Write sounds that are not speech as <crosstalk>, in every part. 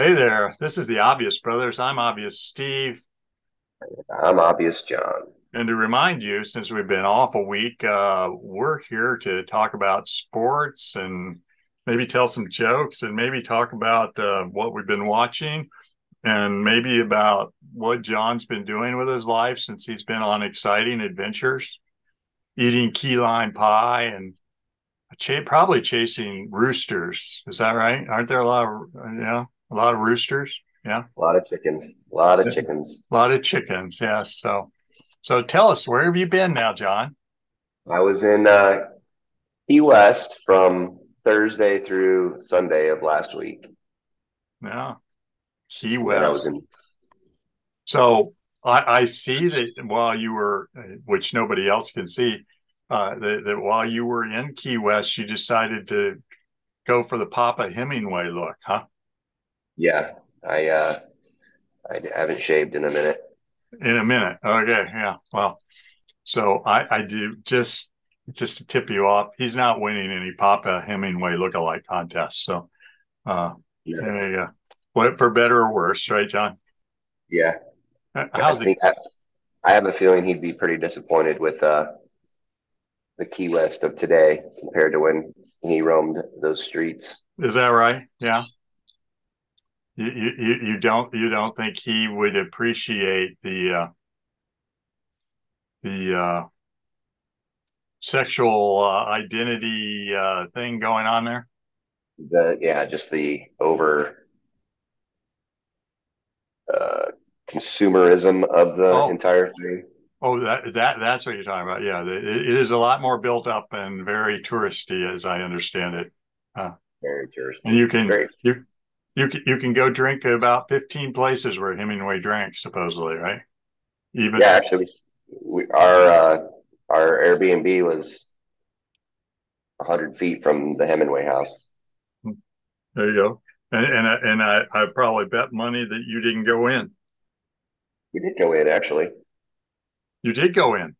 Hey there, this is the Obvious Brothers. I'm Obvious Steve. I'm Obvious John. And to remind you, since we've been off a week, uh, we're here to talk about sports and maybe tell some jokes and maybe talk about uh, what we've been watching and maybe about what John's been doing with his life since he's been on exciting adventures, eating key lime pie and ch- probably chasing roosters. Is that right? Aren't there a lot of, you know, a lot of roosters? Yeah. A lot of chickens. A lot of chickens. A lot of chickens. Yes. So, so tell us, where have you been now, John? I was in uh, Key West from Thursday through Sunday of last week. Yeah. Key West. In- so I, I, see that while you were, which nobody else can see, uh, that, that while you were in Key West, you decided to go for the Papa Hemingway look, huh? Yeah, I uh, I haven't shaved in a minute. In a minute, okay, yeah. Well, so I I do just just to tip you off, he's not winning any Papa Hemingway lookalike contests. So, uh, yeah. What for better or worse, right, John? Yeah. How's I think I, I have a feeling he'd be pretty disappointed with uh, the Key West of today compared to when he roamed those streets. Is that right? Yeah. You, you, you don't you don't think he would appreciate the uh, the uh, sexual uh, identity uh, thing going on there? The yeah, just the over uh, consumerism of the oh. entire thing. Oh, that that that's what you're talking about. Yeah, it, it is a lot more built up and very touristy, as I understand it. Uh, very touristy. And you can very. you you can you can go drink at about 15 places where Hemingway drank, supposedly, right? Even yeah, actually, we, our uh, our Airbnb was 100 feet from the Hemingway house. There you go. And and and I I probably bet money that you didn't go in. We did go in actually. You did go in.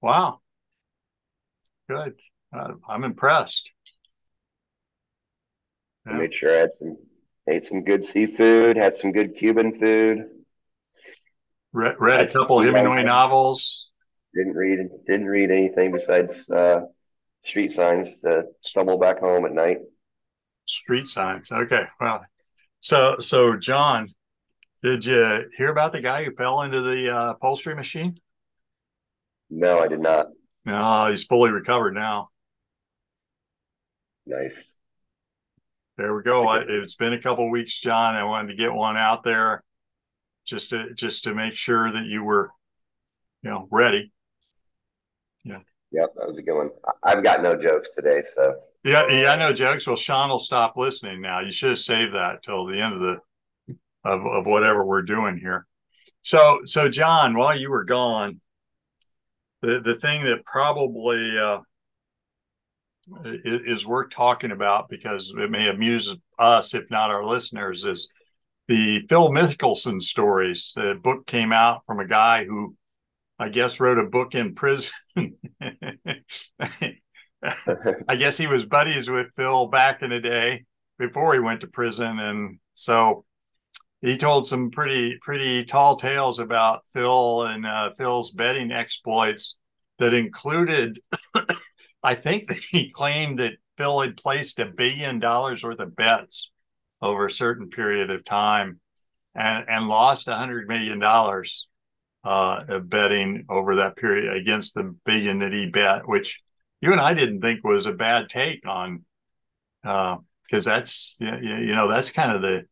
Wow. Good. Uh, I'm impressed. I made sure I had some ate some good seafood, had some good Cuban food. Read, read a couple Hemingway novels. Didn't read didn't read anything besides uh, street signs to stumble back home at night. Street signs. Okay. Well, so so John, did you hear about the guy who fell into the uh, upholstery machine? No, I did not. No, he's fully recovered now. Nice. There we go. I, it's been a couple weeks, John. I wanted to get one out there just to just to make sure that you were, you know, ready. Yeah. Yep, that was a good one. I've got no jokes today, so. Yeah, yeah, I know jokes. Well, Sean will stop listening now. You should have saved that till the end of the of of whatever we're doing here. So, so John, while you were gone, the the thing that probably uh, is worth talking about because it may amuse us, if not our listeners, is the Phil Mickelson stories. The book came out from a guy who, I guess, wrote a book in prison. <laughs> I guess he was buddies with Phil back in the day before he went to prison, and so he told some pretty pretty tall tales about Phil and uh, Phil's betting exploits that included I think that <laughs> he claimed that Phil had placed a billion dollars worth of bets over a certain period of time and, and lost a hundred million dollars uh, of betting over that period against the billion that he bet, which you and I didn't think was a bad take on, because uh, that's you, you know that's kind of the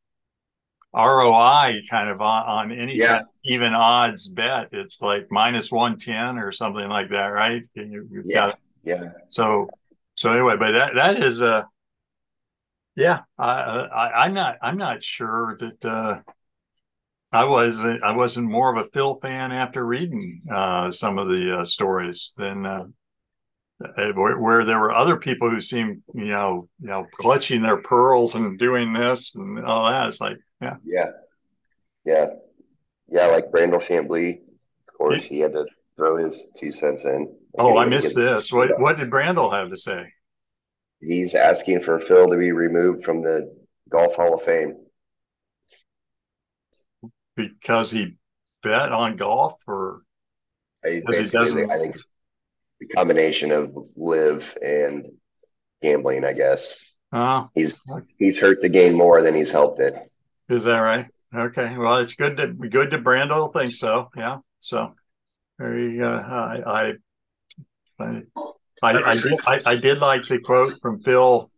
ROI kind of on, on any yeah. of even odds bet. It's like minus one ten or something like that, right? You, have yeah. got yeah. So so anyway, but that that is uh yeah, I, I I'm not I'm not sure that uh I wasn't I wasn't more of a Phil fan after reading uh some of the uh, stories than uh where, where, there were other people who seemed, you know, you know, clutching their pearls and doing this and all that. It's like, yeah, yeah, yeah, yeah. Like Brandel Chamblee, of course, he had to throw his two cents in. Oh, I missed this. What what did Brandel have to say? He's asking for Phil to be removed from the Golf Hall of Fame. because he bet on golf or because he doesn't? I think the combination of LIV and gambling. I guess uh, he's he's hurt the game more than he's helped it. Is that right? Okay. Well, it's good to good to Brandel thinks so. Yeah. So very. Uh, I I I, I, I did I, I did like the quote from Phil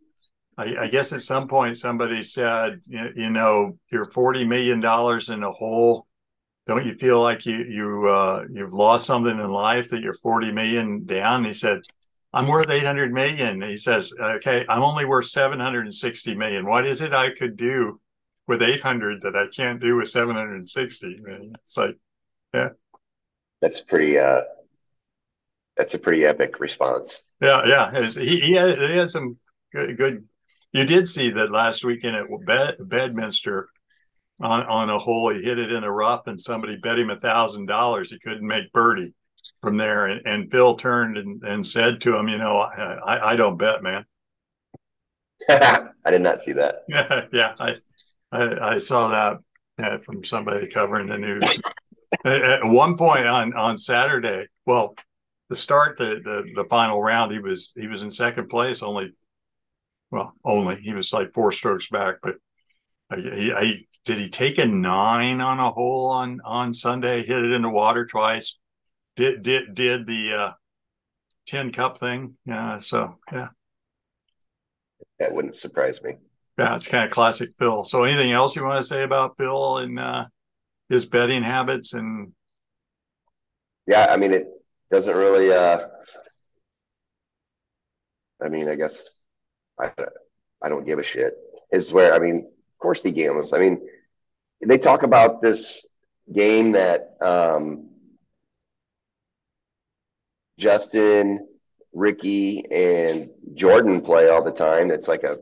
I, I, guess at some point somebody said, you, you know, you're forty million dollars in a hole. Don't you feel like you you uh, you've lost something in life that you're forty million down? And he said, I'm worth eight hundred million. And he says, okay, I'm only worth seven hundred and sixty million. What is it I could do with eight hundred that I can't do with seven hundred and sixty? It's like, yeah, that's pretty. uh That's a pretty epic response. Yeah, yeah. He he has, he has some good, good you did see that last weekend at Bed- Bedminster on, on a hole. He hit it in a rough, and somebody bet him a thousand dollars. He couldn't make birdie from there, and, and Phil turned and, and said to him, "You know, I, I don't bet, man." <laughs> I did not see that. Yeah, <laughs> yeah, I, I, I saw that yeah, from somebody covering the news. <laughs> at one point on on Saturday, well, to start the, the the final round, he was he was in second place, only well, only he was like four strokes back, but he, I, did he take a nine on a hole on on Sunday? Hit it in the water twice. Did did did the uh, tin cup thing? Yeah. So yeah, that wouldn't surprise me. Yeah, it's kind of classic Phil. So anything else you want to say about Phil and uh, his betting habits and? Yeah, I mean it doesn't really. uh I mean, I guess I, I don't give a shit. Is where I mean, of course he gambles. I mean, they talk about this game that um, Justin, Rickie, and Jordan play all the time. It's like a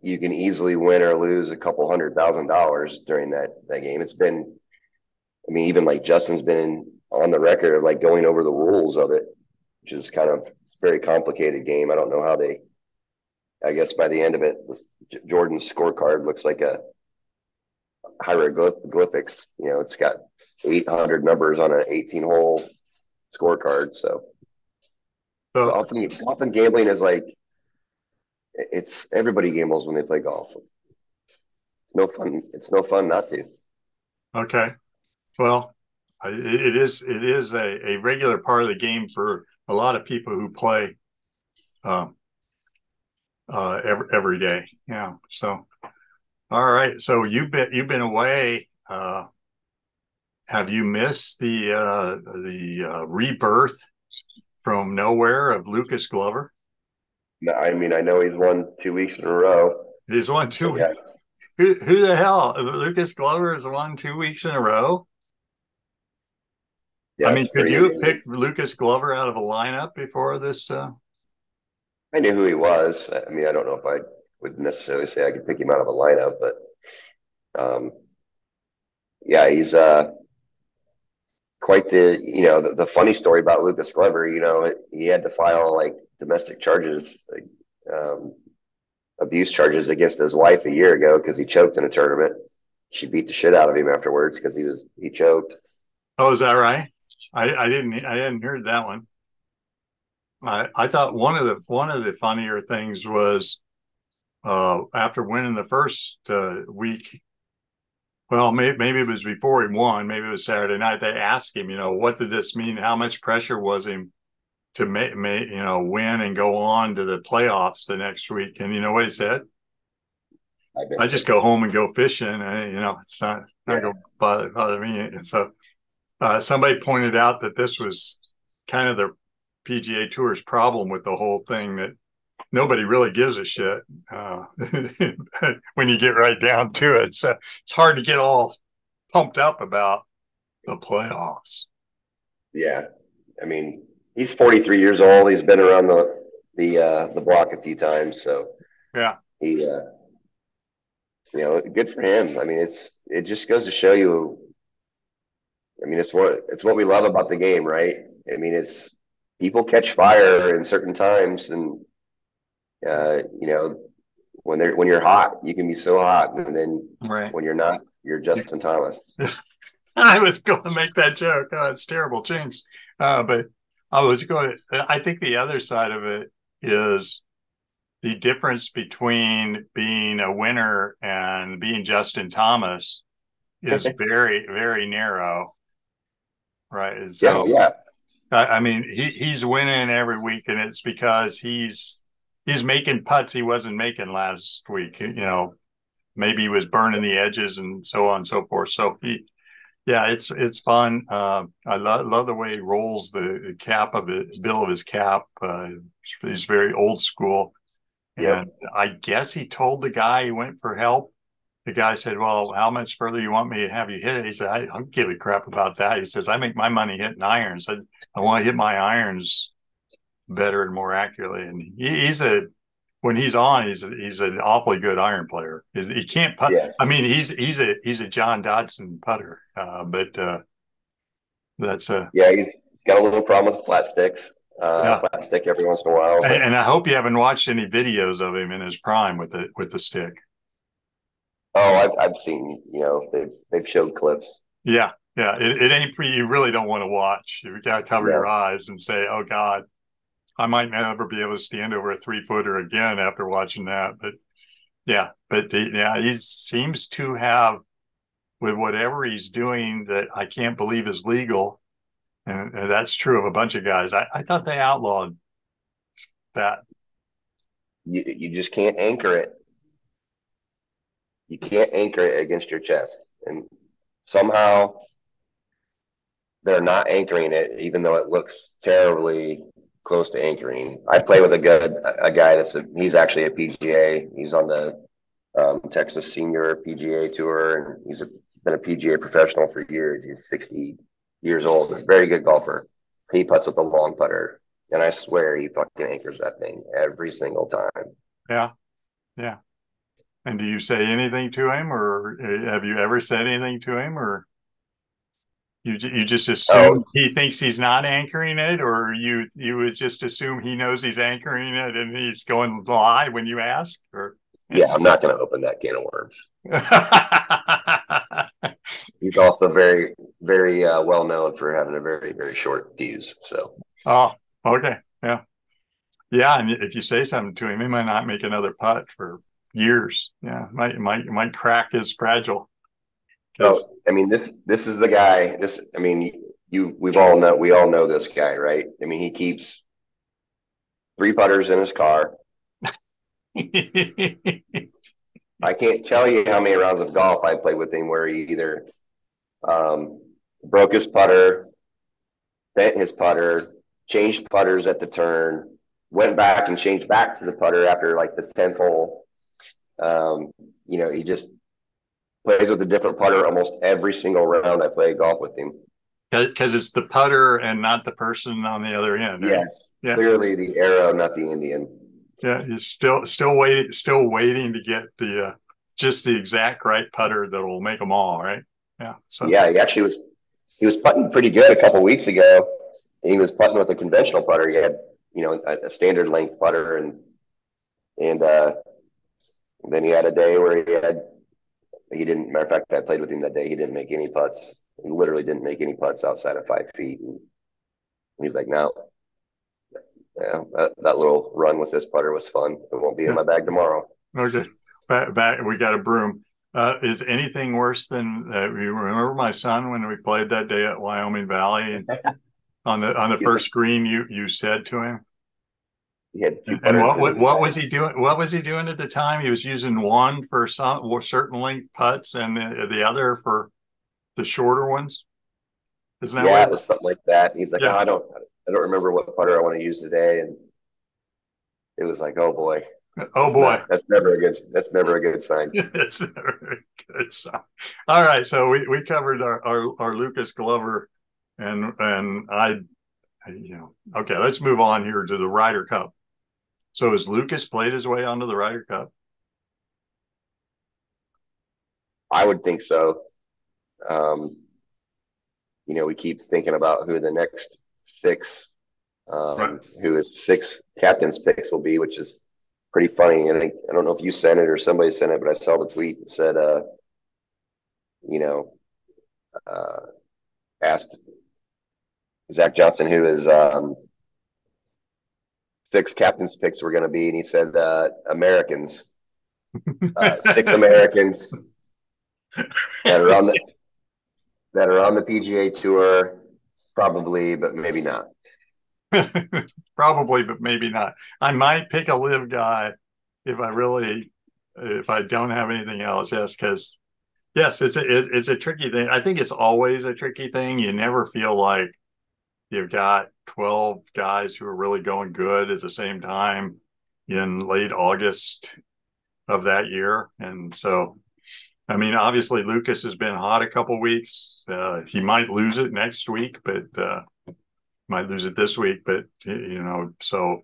you can easily win or lose a couple hundred thousand dollars during that that game. It's been, I mean, even like Justin's been on the record of like going over the rules of it, which is kind of very complicated game. I don't know how they I guess by the end of it, Jordan's scorecard looks like a hieroglyphics. You know, it's got 800 numbers on an 18 hole scorecard. So, so often, often gambling is like it's everybody gambles when they play golf. It's no fun. It's no fun not to. Okay. Well, it is it is a, a regular part of the game for a lot of people who play um, uh, every every day. Yeah. So, all right. So you've been you've been away. Uh, have you missed the uh, the uh, rebirth from nowhere of Lucas Glover? No, I mean I know he's won two weeks in a row. He's won two. Yeah. Who who the hell? Lucas Glover has won two weeks in a row. Yeah, I mean, could you have picked Lucas Glover out of a lineup before this uh, I knew who he was. I mean, I don't know if I would necessarily say I could pick him out of a lineup, but um, yeah, he's uh, quite the you know the, the, funny story about Lucas Glover. You know, he had to file like domestic charges, like, um, abuse charges against his wife a year ago because he choked in a tournament. She beat the shit out of him afterwards because he was he choked. Oh, is that right? I, I didn't I hadn't heard that one. I, I thought one of the one of the funnier things was uh, after winning the first uh, week. Well, maybe, maybe it was before he won. Maybe it was Saturday night. They asked him, you know, what did this mean? How much pressure was him to make, make you know, win and go on to the playoffs the next week? And you know what he said? I, I just go home and go fishing. And, you know, it's not not going to bother, bother me. And so uh, somebody pointed out that this was kind of the PGA Tour's problem with the whole thing that nobody really gives a shit uh, <laughs> when you get right down to it. So it's hard to get all pumped up about the playoffs. Yeah, I mean he's 43 years old. He's been around the the uh, the block a few times, so yeah, he uh, you know good for him. I mean it's it just goes to show you. I mean it's what it's what we love about the game, right? I mean it's people catch fire in certain times, and uh, you know when they're when you're hot, you can be so hot, and then right. when you're not you're Justin Thomas. <laughs> I was going to make that joke. Oh, it's terrible, jinx. Uh, but I was going. I think the other side of it is the difference between being a winner and being Justin Thomas is <laughs> very, very narrow. Right. So, yeah. yeah. I, I mean, he, he's winning every week, and it's because he's he's making putts he wasn't making last week. You know, maybe he was burning the edges and so on and so forth. So he, yeah, it's it's fun. Uh, I love love the way he rolls the cap of it, bill of his cap. Uh, he's very old school. And I guess he told the guy he went for help. The guy said, Well, how much further you want me to have you hit it? He said, I don't give a crap about that. He says, I make my money hitting irons. I, I want to hit my irons better and more accurately. And he, he's a when he's on, he's he's an awfully good iron player. He's, he can't putt. Yeah. I mean, he's he's a he's a John Dodson putter, uh, but uh, that's a yeah. He's got a little problem with flat sticks uh, yeah. flat stick every once in a while. And, and, I hope you haven't watched any videos of him in his prime with the with the stick. Oh, I've I've seen you know they've they've showed clips. Yeah, yeah. It, it ain't you really don't want to watch. You got to cover yeah. your eyes and say, "Oh God, I might never be able to stand over a three footer again after watching that." But yeah, but yeah, he seems to have with whatever he's doing that I can't believe is legal and, and that's true of a bunch of guys. I, I thought they outlawed that. You, you just can't anchor it. You can't anchor it against your chest. And somehow they're not anchoring it, even though it looks terribly close to anchoring. I play with a good a guy that's a, he's actually a PGA. He's on the um, Texas Senior PGA Tour, and he's a, been a PGA professional for years. He's sixty years old, a very good golfer. He puts with a long putter, and I swear he fucking anchors that thing every single time. Yeah, yeah. And do you say anything to him, or uh, have you ever said anything to him, or you you just assume oh. he thinks he's not anchoring it, or you you would just assume he knows he's anchoring it and he's going lie when you ask, or yeah, I'm not going to open that can of worms. <laughs> He's also very, very uh, well known for having a very, very short fuse. So. Oh, okay, yeah, yeah. And if you say something to him, he might not make another putt for years. Yeah, might might might crack his fragile. Oh, I mean this this is the guy. This I mean you we've all know we all know this guy, right? I mean he keeps three putters in his car. <laughs> I can't tell you how many rounds of golf I played with him where he either um, broke his putter, bent his putter, changed putters at the turn, went back and changed back to the putter after like the 10th hole. Um, you know, he just plays with a different putter almost every single round I play golf with him. Because it's the putter and not the person on the other end. Right? Yes, yeah. Clearly the arrow, not the Indian. Yeah, he's still still waiting, still waiting to get the uh, just the exact right putter that will make them all right. Yeah. So yeah, he actually was he was putting pretty good a couple weeks ago. He was putting with a conventional putter. He had you know a, a standard length putter, and and uh, then he had a day where he had he didn't. Matter of fact, I played with him that day. He didn't make any putts. He literally didn't make any putts outside of five feet. And he's like, no, yeah, that, that little run with this putter was fun. It won't be in my bag tomorrow. Okay, back, back we got a broom. Uh, is anything worse than uh, you remember my son when we played that day at Wyoming Valley <laughs> on the on the first green you you said to him and what, what, what was he doing what was he doing at the time he was using one for some certain length putts and the, the other for the shorter ones isn't that yeah it was something like that he's like yeah. oh, i don't i don't remember what putter i want to use today and it was like oh boy Oh boy, that's never a good. That's never a good sign. <laughs> it's never a good sign. All right, so we, we covered our, our, our Lucas Glover, and and I, you know, okay, let's move on here to the Ryder Cup. So has Lucas played his way onto the Ryder Cup? I would think so. Um, you know, we keep thinking about who the next six, um, right. who his six captains picks will be, which is pretty funny. And I, I don't know if you sent it or somebody sent it, but I saw the tweet that said uh, you know, uh, asked Zach Johnson who his um, six captains picks were going to be, and he said uh, Americans, uh, six <laughs> Americans that are on the <laughs> that are on the PGA Tour, probably, but maybe not. <laughs> probably, but maybe not. I might pick a LIV guy if I really if I don't have anything else. Yes, because yes, it's a it's a tricky thing. I think it's always a tricky thing. You never feel like you've got 12 guys who are really going good at the same time in late August of that year. And so, I mean, obviously Lucas has been hot a couple weeks. Uh, he might lose it next week, but uh, might lose it this week. But you know, so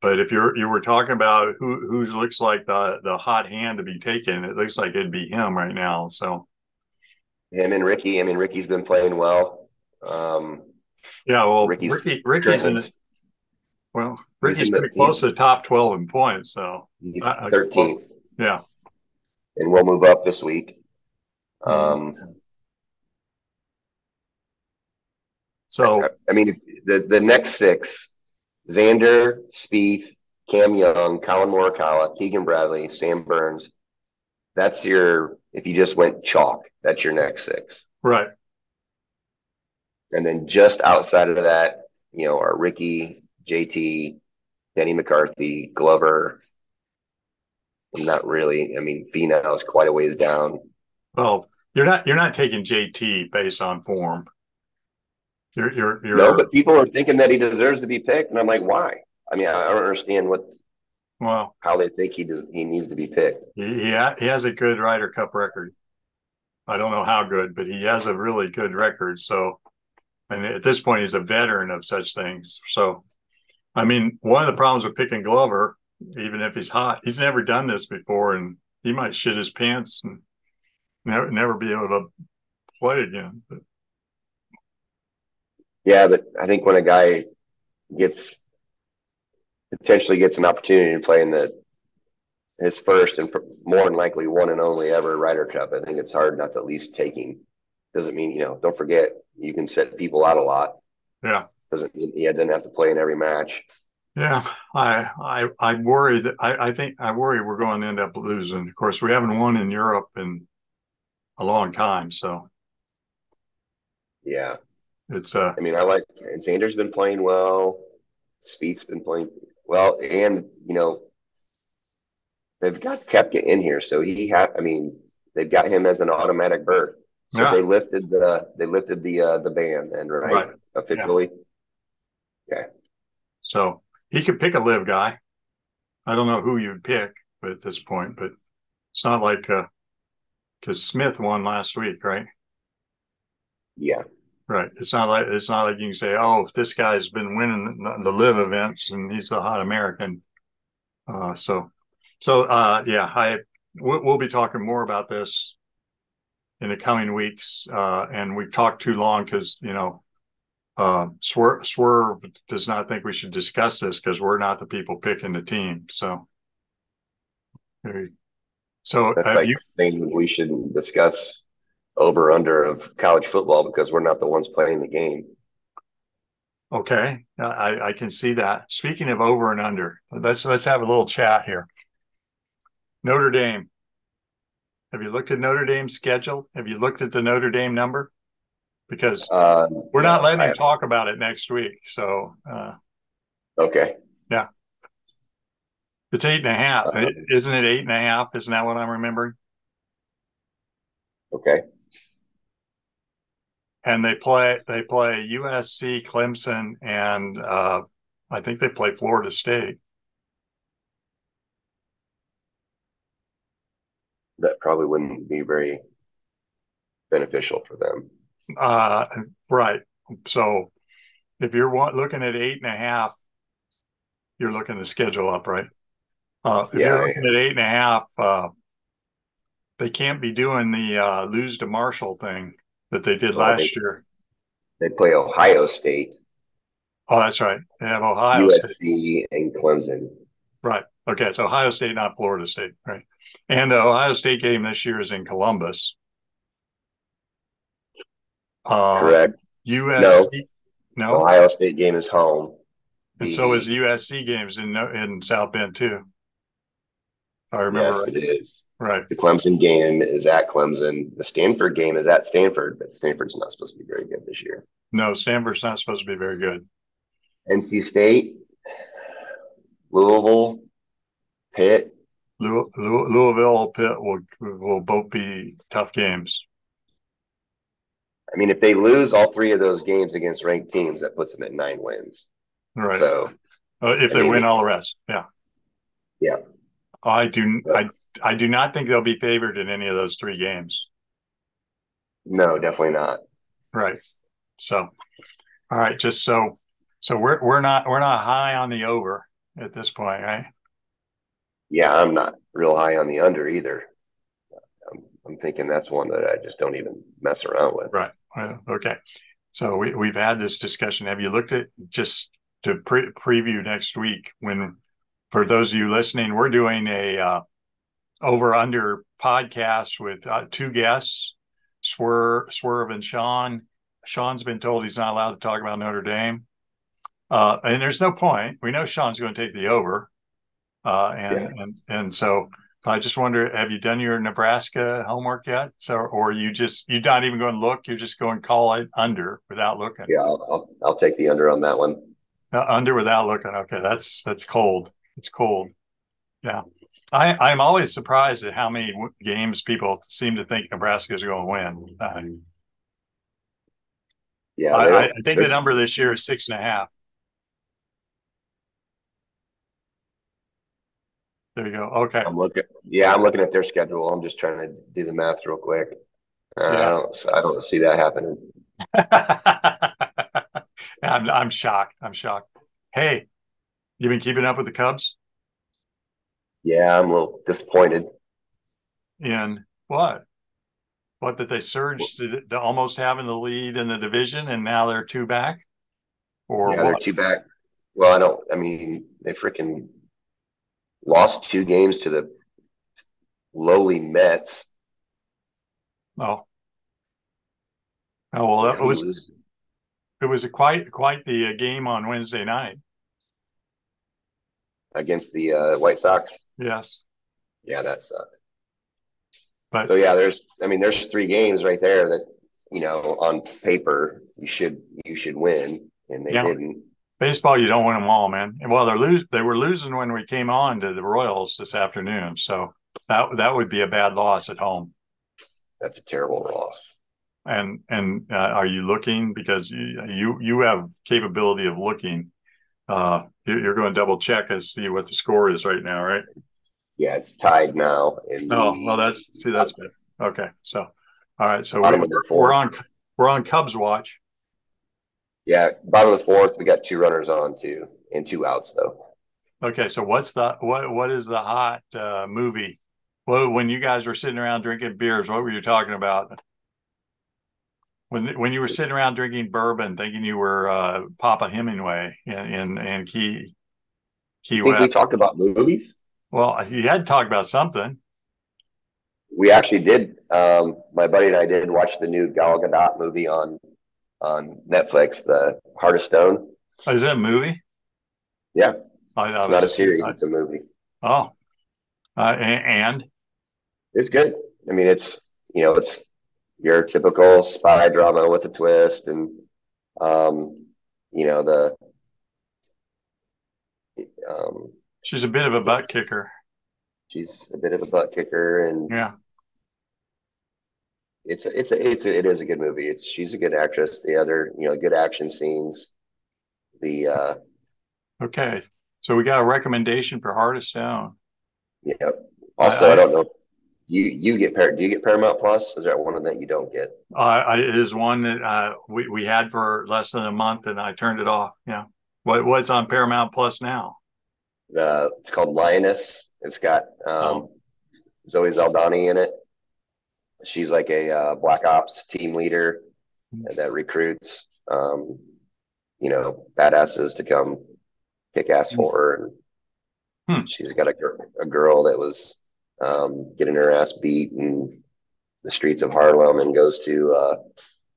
but if you're you were talking about who who looks like the the hot hand to be taken, it looks like it'd be him right now. So him and Rickie. I mean, Rickie's been playing well. Um, yeah, well, Rickie's, Rickie Rickie's in well, Rickie's pretty close to the top twelve in points. So thirteenth. Yeah, and we'll move up this week. Um, so I, I mean, the the next six Xander, Spieth, Cam Young, Collin Morikawa, Keegan Bradley, Sam Burns. That's your if you just went chalk, that's your next six. Right. And then just outside of that, you know, are Rickie, JT, Denny McCarthy, Glover. I'm Not really. I mean, Finau is quite a ways down. Well, you're not you're not taking JT based on form. You're, you're, you're, no, but people are thinking that he deserves to be picked, and I'm like, why? I mean, I don't understand what, well, how they think he does. He needs to be picked. He he, he has a good Ryder Cup record. I don't know how good, but he has a really good record. So, and at this point, he's a veteran of such things. So, I mean, one of the problems with picking Glover, even if he's hot, he's never done this before, and he might shit his pants and never never be able to play again. But, yeah, but I think when a guy gets potentially gets an opportunity to play in the his first and more than likely one and only ever Ryder Cup, I think it's hard not to at least take him. Doesn't mean you know. Don't forget, you can set people out a lot. Yeah. Doesn't mean he doesn't have to play in every match. Yeah, I I I worry that I, I think I worry we're going to end up losing. Of course, we haven't won in Europe in a long time, so yeah, it's uh I mean, I like Xander's been playing well. Spieth's been playing well, and you know, they've got Koepka in here, so he had. I mean, they've got him as an automatic berth. So yeah. they lifted the they lifted the uh, the ban then, right? right. Officially. Yeah. Okay. So he could pick a LIV guy. I don't know who you'd pick at this point, but it's not like uh because Smith won last week, right? Yeah. Right. It's not like it's not like you can say, "Oh, if this guy's been winning the LIV events and he's the hot American." Uh, so, so uh, yeah, I we'll, we'll, be talking more about this in the coming weeks, uh, and we've talked too long because you know, uh, Swerve, Swerve does not think we should discuss this because we're not the people picking the team. So, so That's like you, saying we shouldn't discuss over under of college football because we're not the ones playing the game. Okay, I, I can see that. Speaking of over and under, let's let's have a little chat here. Notre Dame. Have you looked at Notre Dame's schedule? Have you looked at the Notre Dame number? Because uh, we're not letting him talk about it next week. So, uh, okay, yeah, it's eight and a half, uh, isn't it? Eight and a half, isn't that what I'm remembering? Okay and they play they play USC, Clemson, and uh, I think they play Florida State. That probably wouldn't be very beneficial for them. Uh, right. So if you're looking at eight and a half, you're looking to schedule up, right? Uh, if yeah, you're looking yeah. at eight and a half, uh, they can't be doing the uh, lose to Marshall thing that they did well, last they, year. They play Ohio State. Oh, that's right. They have Ohio USC State and Clemson. Right. Okay. It's Ohio State, not Florida State. Right. And the Ohio State game this year is in Columbus. Uh, Correct. USC. No. Ohio State game is home. And so is the USC games in in South Bend too. I remember yes, right. it is. Right. The Clemson game is at Clemson. The Stanford game is at Stanford, but Stanford's not supposed to be very good this year. No, Stanford's not supposed to be very good. NC State, Louisville, Pitt. Louis- Louis- Louisville, Pitt will will both be tough games. I mean, if they lose all three of those games against ranked teams, that puts them at nine wins. Right. So Uh, if I they mean, win all the rest, yeah. Yeah. I do. But- I I do not think they'll be favored in any of those three games. no, definitely not. Right. So, all right. Just so so we're we're not we're not high on the over at this point, right? Yeah, I'm not real high on the under either. I'm, I'm thinking that's one that I just don't even mess around with. Right. Okay. So we we've had this discussion. Have you looked at just to pre- preview next week when for those of you listening, we're doing a uh, over under podcast with uh, two guests, Swerve, Swerve and Sean. Sean's been told he's not allowed to talk about Notre Dame. Uh, and there's no point. We know Sean's going to take the over. Uh, and, Yeah. and, and so I just wonder, have you done your Nebraska homework yet? So, or you just, you're not even going to look, you're just going to call it under without looking. Yeah, I'll, I'll, I'll take the under on that one. Uh, under without looking. Okay. That's, that's cold. It's cold. Yeah. I, I'm always surprised at how many w- games people seem to think Nebraska is going to win. Uh, Yeah, I, I think the number this year is six and a half. There you go. Okay. I'm looking. Yeah, I'm looking at their schedule. I'm just trying to do the math real quick. Uh, I don't. I don't see that happening. <laughs> I'm I'm shocked. I'm shocked. Hey, you been keeping up with the Cubs? Yeah, I'm a little disappointed. In what? What that they surged to, to almost having the lead in the division and now they're two back? Or yeah, they're two back. Well, I don't. I mean, they freaking lost two games to the lowly Mets. Oh. Oh well, that was lose- it was a quite quite the uh, game on Wednesday night. against the uh, White Sox. Yes, Yeah, that sucked. but So yeah, there's. I mean, there's three games right there that you know on paper you should you should win, and they Yeah. didn't. Baseball you don't win them all, man. And well, they're lose they were losing when we came on to the Royals this afternoon, so that that would be a bad loss at home. That's a terrible loss. And and uh, are you looking because you you you have capability of looking? Uh, you- you're going to double check and see what the score is right now, right? Yeah, it's tied now. In Oh, the- well, that's see that's good. Okay, so all right, so we, we're on we're on Cubs watch. Yeah, bottom of the fourth, we got two runners on too, and two outs though. Okay, so what's the what what is the hot uh, movie? Well, when you guys were sitting around drinking beers, what were you talking about? When when you were sitting around drinking bourbon, thinking you were uh, Papa Hemingway in in, in Key Key think we talked about movies. well, you had to talk about something. We actually did. Um, my buddy and I did watch the new Gal Gadot movie on on Netflix, The Heart of Stone. Oh, Is it a movie? Yeah, I, I it's not a series; I- it's a movie. oh, uh, and, and It's good. I mean, it's you know, it's your typical spy drama with a twist, and um, you know the um, she's a bit of a butt kicker. she's a bit of a butt kicker, and Yeah. It's a, it's a, it's a, it is a good movie. It's she's a good actress. The other, you know, good action scenes. The uh, Okay. So we got a recommendation for Heart of Stone. you also I- I, don't know. You you get do you get Paramount Plus? Is there one of that you don't get? Uh, I, it is one that uh, we we had for less than a month, and I turned it off. Yeah. What what's on Paramount Plus now? Uh, it's called Lioness. It's got um, Oh. Zoe Saldaña in it. She's like a uh, black ops team leader that recruits, um, you know, badasses to come kick ass for her. And Hmm. she's got a, a girl that was um, getting her ass beat in the streets of Harlem and goes to uh,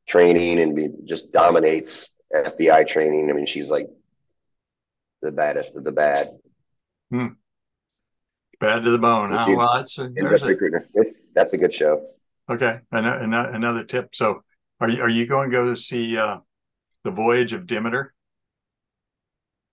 training and be, just dominates FBI training. I mean, she's like the baddest of the bad. Hmm. Bad to the bone. Huh? Well, that's a, that's a good show. Okay, another, another tip. So, are you are you going to go to see uh, the Voyage of Demeter?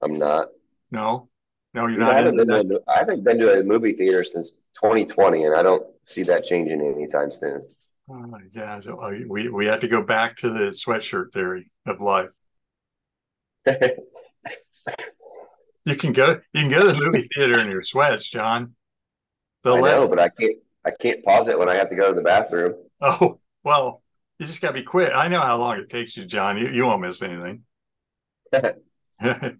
I'm not. No, no, you're not. I haven't, been to, I haven't been to a movie theater since 2020, and I don't see that changing anytime soon. Oh, yeah, so uh, we we had to go back to the sweatshirt theory of life. <laughs> you can go you can go to the movie theater in your sweats, John. They'll I know, but I can't I can't pause it when I have to go to the bathroom. <laughs> Oh well, you just got to be quick. I know how long it takes you, John. You you won't miss anything. <laughs> <laughs> yeah,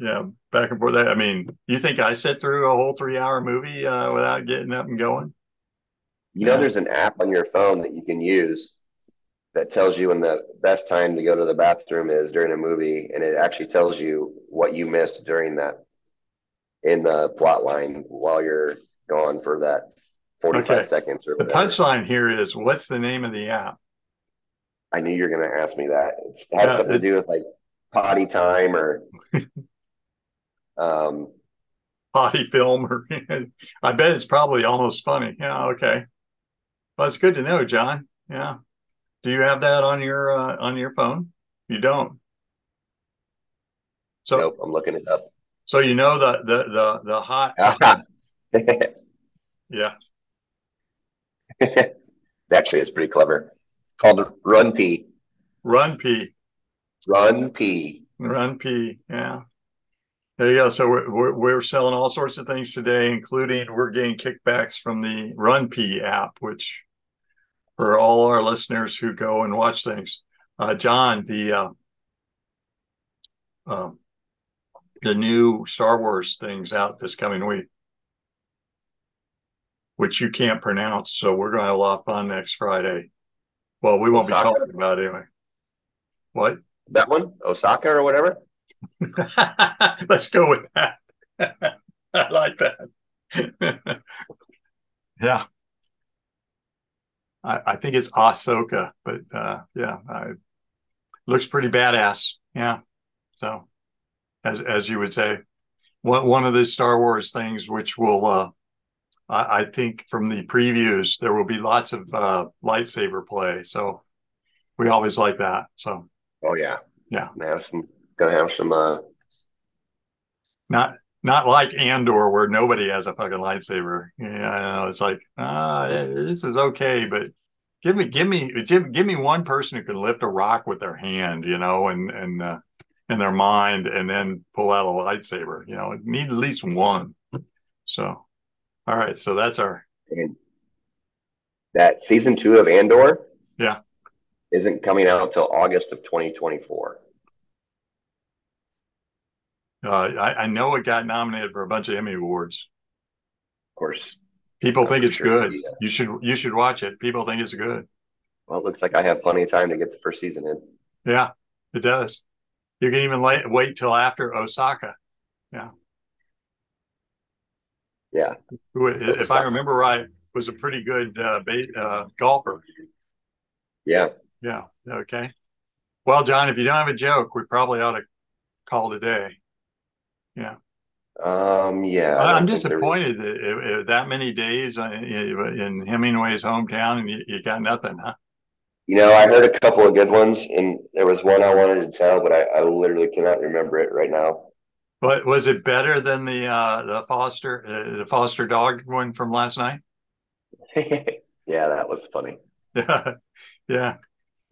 yeah, back and forth. I mean, you think I sit through a whole three-hour movie uh, without getting up and going? You know, there's an app on your phone that you can use that tells you when the best time to go to the bathroom is during a movie, and it actually tells you what you missed during that in the plot line while you're gone for that 45 okay. seconds or. The punchline here is what's the name of the app? I knew you were going to ask me that. It has yeah, something to do with like potty time or <laughs> um potty film or <laughs> I bet it's probably almost funny. Yeah, okay. Well, it's good to know, John. Yeah. Do you have that on your uh, on your phone? You don't. So nope, I'm looking it up. So you know the the the the hot. <laughs> yeah. <laughs> Actually, it's pretty clever. It's called RunPee. Run P. RunPee. Run P. Yeah. There you go. So we're, we're, we're, selling all sorts of things today, including we're getting kickbacks from the RunPee app, which for all our listeners who go and watch things. Uh, John, the uh, uh, the new Star Wars things out this coming week, which you can't pronounce. So we're going to have a lot of fun next Friday. Well, we won't be talking about it anyway. What? that one, Osaka or whatever. <laughs> Let's go with that. <laughs> I like that. <laughs> yeah. I, I, think it's Ahsoka, but uh, yeah, I, looks pretty badass. Yeah. So, as as you would say, one one of the Star Wars things, which will, uh, I, I think, from the previews, there will be lots of uh, lightsaber play. So, we always like that. So, Oh yeah, yeah. Gonna have some. Gonna have some. Uh... Not not like Andor where nobody has a fucking lightsaber. Yeah, I know. It's like ah, this is okay, but give me give me give, give me one person who can lift a rock with their hand, you know, and and uh, in their mind, and then pull out a lightsaber. You know, need at least one. So, all right. So that's our. And that season two of Andor. Yeah isn't coming out until August of 2024. Uh, I, I, know it got nominated for a bunch of Emmy awards. Of course, people think it's sure good. You should you should watch it. People think it's good. Well, it looks like I have plenty of time to get the first season in. Yeah, it does. You can even lay, wait till after Osaka. Yeah. Yeah. Who, if I remember right, was a pretty good uh, bait, uh, golfer. Yeah. Yeah. Okay. Well, John, if you don't have a joke, we probably ought to call today. Yeah. Um. Yeah. I'm disappointed that it, it, that many days uh, in Hemingway's hometown and you, you, got nothing, huh? You know, I heard a couple of good ones, and there was one I wanted to tell, but I, I literally cannot remember it right now. But was it better than the uh, the Foster uh, the Foster dog one from last night? <laughs> yeah, that was funny. Yeah, <laughs> yeah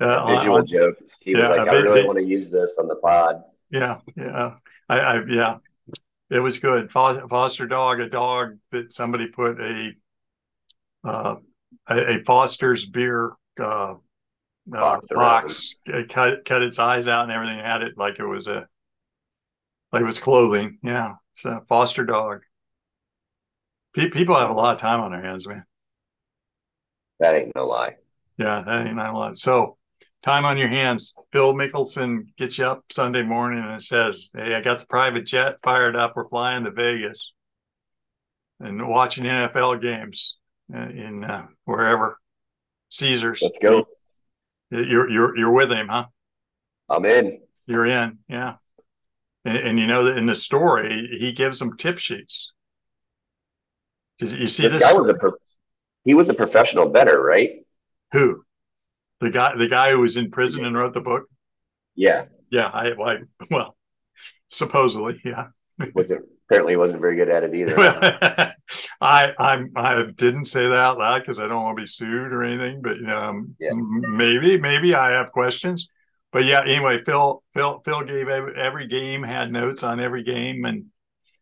uh, visual on, joke. Steve yeah, was like, I really want to use this on the pod. Yeah, yeah, I, I yeah, it was good. Foster dog, a dog that somebody put a uh, a, a Foster's beer uh, uh, box, cut cut its eyes out and everything. Had it like it was a like it was clothing. Yeah, so Foster dog. People have a lot of time on their hands, man. That ain't no lie. Yeah, that ain't no lie. So time on your hands. Phil Mickelson gets you up Sunday morning and says, Hey, I got the private jet fired up. We're flying to Vegas and watching NFL games in uh, wherever. Caesars. Let's go. You're you're you're with him, huh? I'm in. You're in, yeah. And, and you know that in the story, he gives them tip sheets. Did you see This this? guy was a pro- he was a professional bettor, right? Who? The guy, the guy who was in prison and wrote the book. Yeah, Yeah, I, I well, supposedly, yeah. wasn't apparently wasn't very good at it either. <laughs> I I'm I didn't say that out loud because I don't want to be sued or anything, but um, Yeah. maybe maybe I have questions. But yeah, anyway, Phil Phil Phil gave every, every game had notes on every game and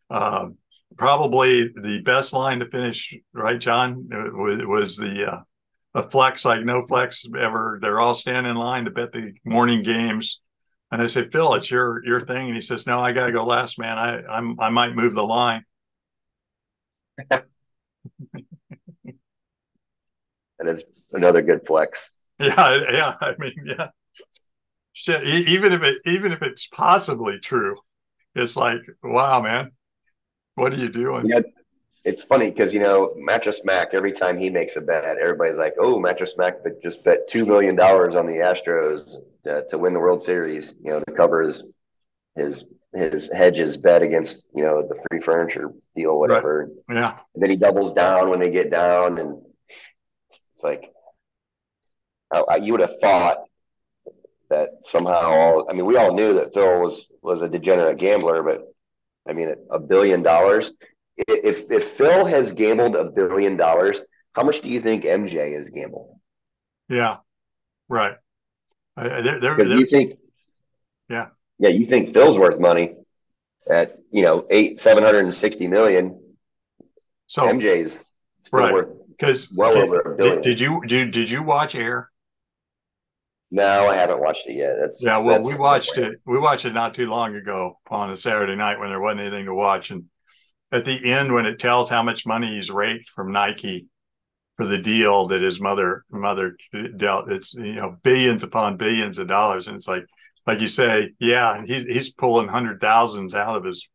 uh, probably the best line to finish right, John, uh, was, was the uh, a flex like no flex ever. They're all standing in line to bet the morning games. And I said, Phil, it's your your thing. And he says, No, I gotta go last, man. I I'm I might move the line. <laughs> And it's another good flex. <laughs> Yeah, yeah. I mean, yeah. Shit, even if it even if it's possibly true, it's like, wow, man, what are you doing? Yeah, it's funny because you know Mattress Mac. Every time he makes a bet, everybody's like, "Oh, Mattress Mac but just bet two million dollars on the Astros to, to win the World Series." You know, to cover his his his hedges bet against you know the free furniture deal, whatever. Yeah, And then he doubles down when they get down, and it's like I, I, you would have thought that somehow. all I mean, we all knew that Phil was was a degenerate gambler, but I mean, a billion dollars. If if Phil has gambled a billion dollars, how much do you think MJ has gambled? yeah, right. I, I- they're, they're, they're- you think, Yeah. yeah, you think Phil's worth money at you know eight seven hundred and sixty million. so MJ's Right. worth. because well over a billion. did, did you did, did you watch Air? No, I haven't watched it yet. That's Yeah, well, that's- we watched it. We watched it not too long ago on a Saturday night when there wasn't anything to watch. And at the end, when it tells how much money he's raked from Nike for the deal that his mother mother dealt, it's you know billions upon billions of dollars, and it's like like you say, yeah, he's he's pulling hundred thousands out of his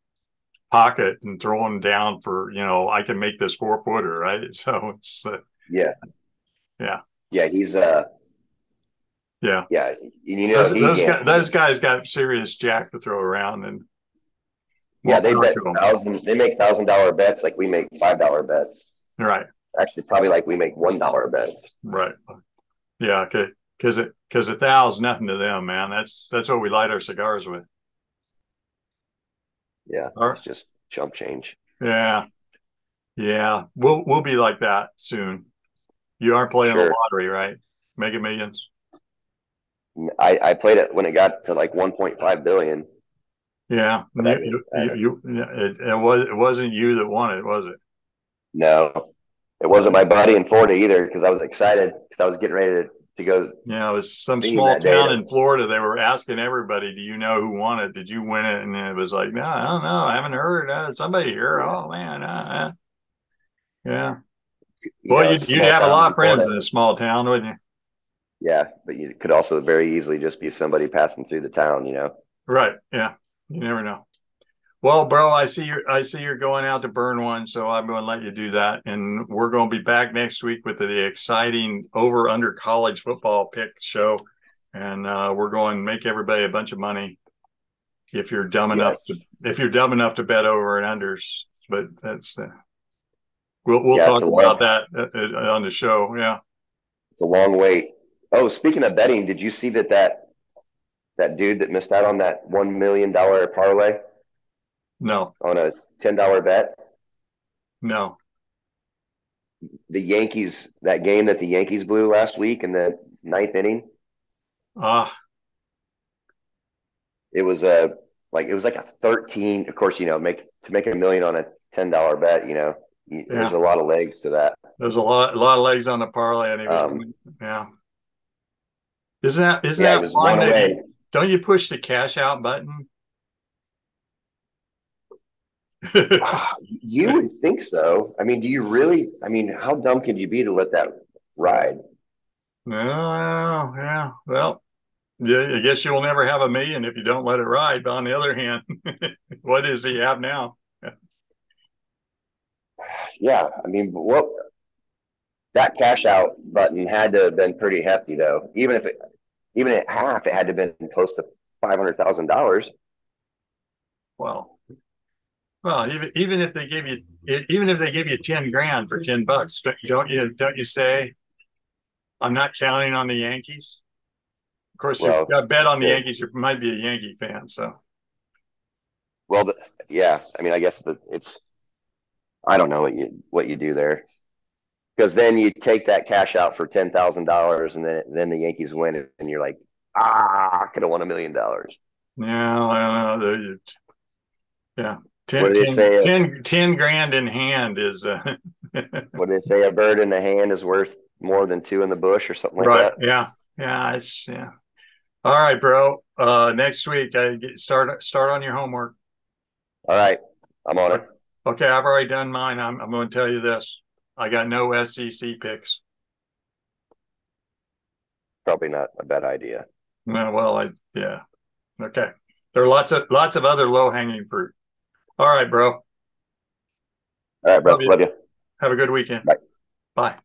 pocket and throwing down for you know I can make this four footer, right? <laughs> So it's uh, Yeah. Yeah. Yeah, he's uh yeah. yeah, you know Those, those, guys, those guys got serious jack to throw around and yeah, they bet power to 'em. thousand they make thousand dollar bets like we make five dollar bets. right Actually probably like we make one dollar bets. right yeah Okay. because it because a thou's nothing to them man that's that's what we light our cigars with Yeah. Right. It's just chump change. yeah yeah we'll we'll be like that soon you aren't playing the lottery right mega millions I, I played it when it got to like one point five billion. yeah But I you, mean, you, you, you- it, it was it wasn't you that won it was it No. It wasn't my buddy in Florida either because I was excited because I was getting ready to, to go Yeah, it was some small town in Florida. They were asking everybody, "Do you know who won it? Did you win it?" And it was like, "No, I don't know. I haven't heard. Uh, somebody here. Oh man, uh, uh. yeah. you Well, know, you'd, you'd have a lot of friends Florida. in a small town, wouldn't you? Yeah, but you could also very easily just be somebody passing through the town, you know. Right. Yeah. You never know. Well, bro, I see you're I see you're going out to burn one, so I'm going to let you do that, and we're going to be back next week with the exciting over under college football pick show, and uh, we're going to make everybody a bunch of money if you're dumb enough to if you're dumb enough to bet over and unders. But that's uh, we'll we'll Yeah, talk about that uh, uh, on the show. Yeah. It's a long wait. Oh, speaking of betting, did you see that that that dude that missed out on that one million dollar parlay No. on a ten dollar bet? No. The Yankees, that game that the Yankees blew last week in the ninth inning, Ah. it was a like it was like a thirteen. Of course, you know, make to make a million on a ten dollar bet, you know, you, there's a lot of legs to that. There's a lot, a lot of legs on the parlay, and he was, Um, yeah. Isn't that isn't Yeah, that one that you, don't you push the cash out button? <sighs> You would think so. I mean, do you really? I mean, how dumb can you be to let that ride? No, yeah. Well, yeah. I guess you'll never have a million if you don't let it ride. But on the other hand, <laughs> what does he have now? <sighs> Yeah, I mean, what that cash out button had to have been pretty hefty, though. Even if it, even at half, it had to have been close to five hundred thousand dollars. Well, well, even even if they give you even if they give you ten grand for ten bucks, don't you don't you say, I'm not counting on the Yankees? Of course, well, you bet on the yeah. Yankees. You might be a Yankee fan, so. Well, the, yeah, I mean, I guess that it's. I don't know what you what you do there, because then you take that cash out for ten thousand dollars, and then then the Yankees win, and you're like, ah, I could have won a million dollars. Yeah, know. Yeah, 10, 10, say, 10, 10 grand in hand is. Uh... <laughs> what did they say? A bird in the hand is worth more than two in the bush, or something like right. that. Yeah, yeah, it's yeah. All right, bro. Uh, next week, I get start start on your homework. All right, I'm on it. Okay, I've already done mine. I'm I'm going to tell you this. I got no SEC picks. Probably not a bad idea. No, well, I yeah. Okay. There are lots of lots of other low hanging fruit. All right, bro. All right, bro. Love you. Love you. Have a good weekend. Bye. Bye.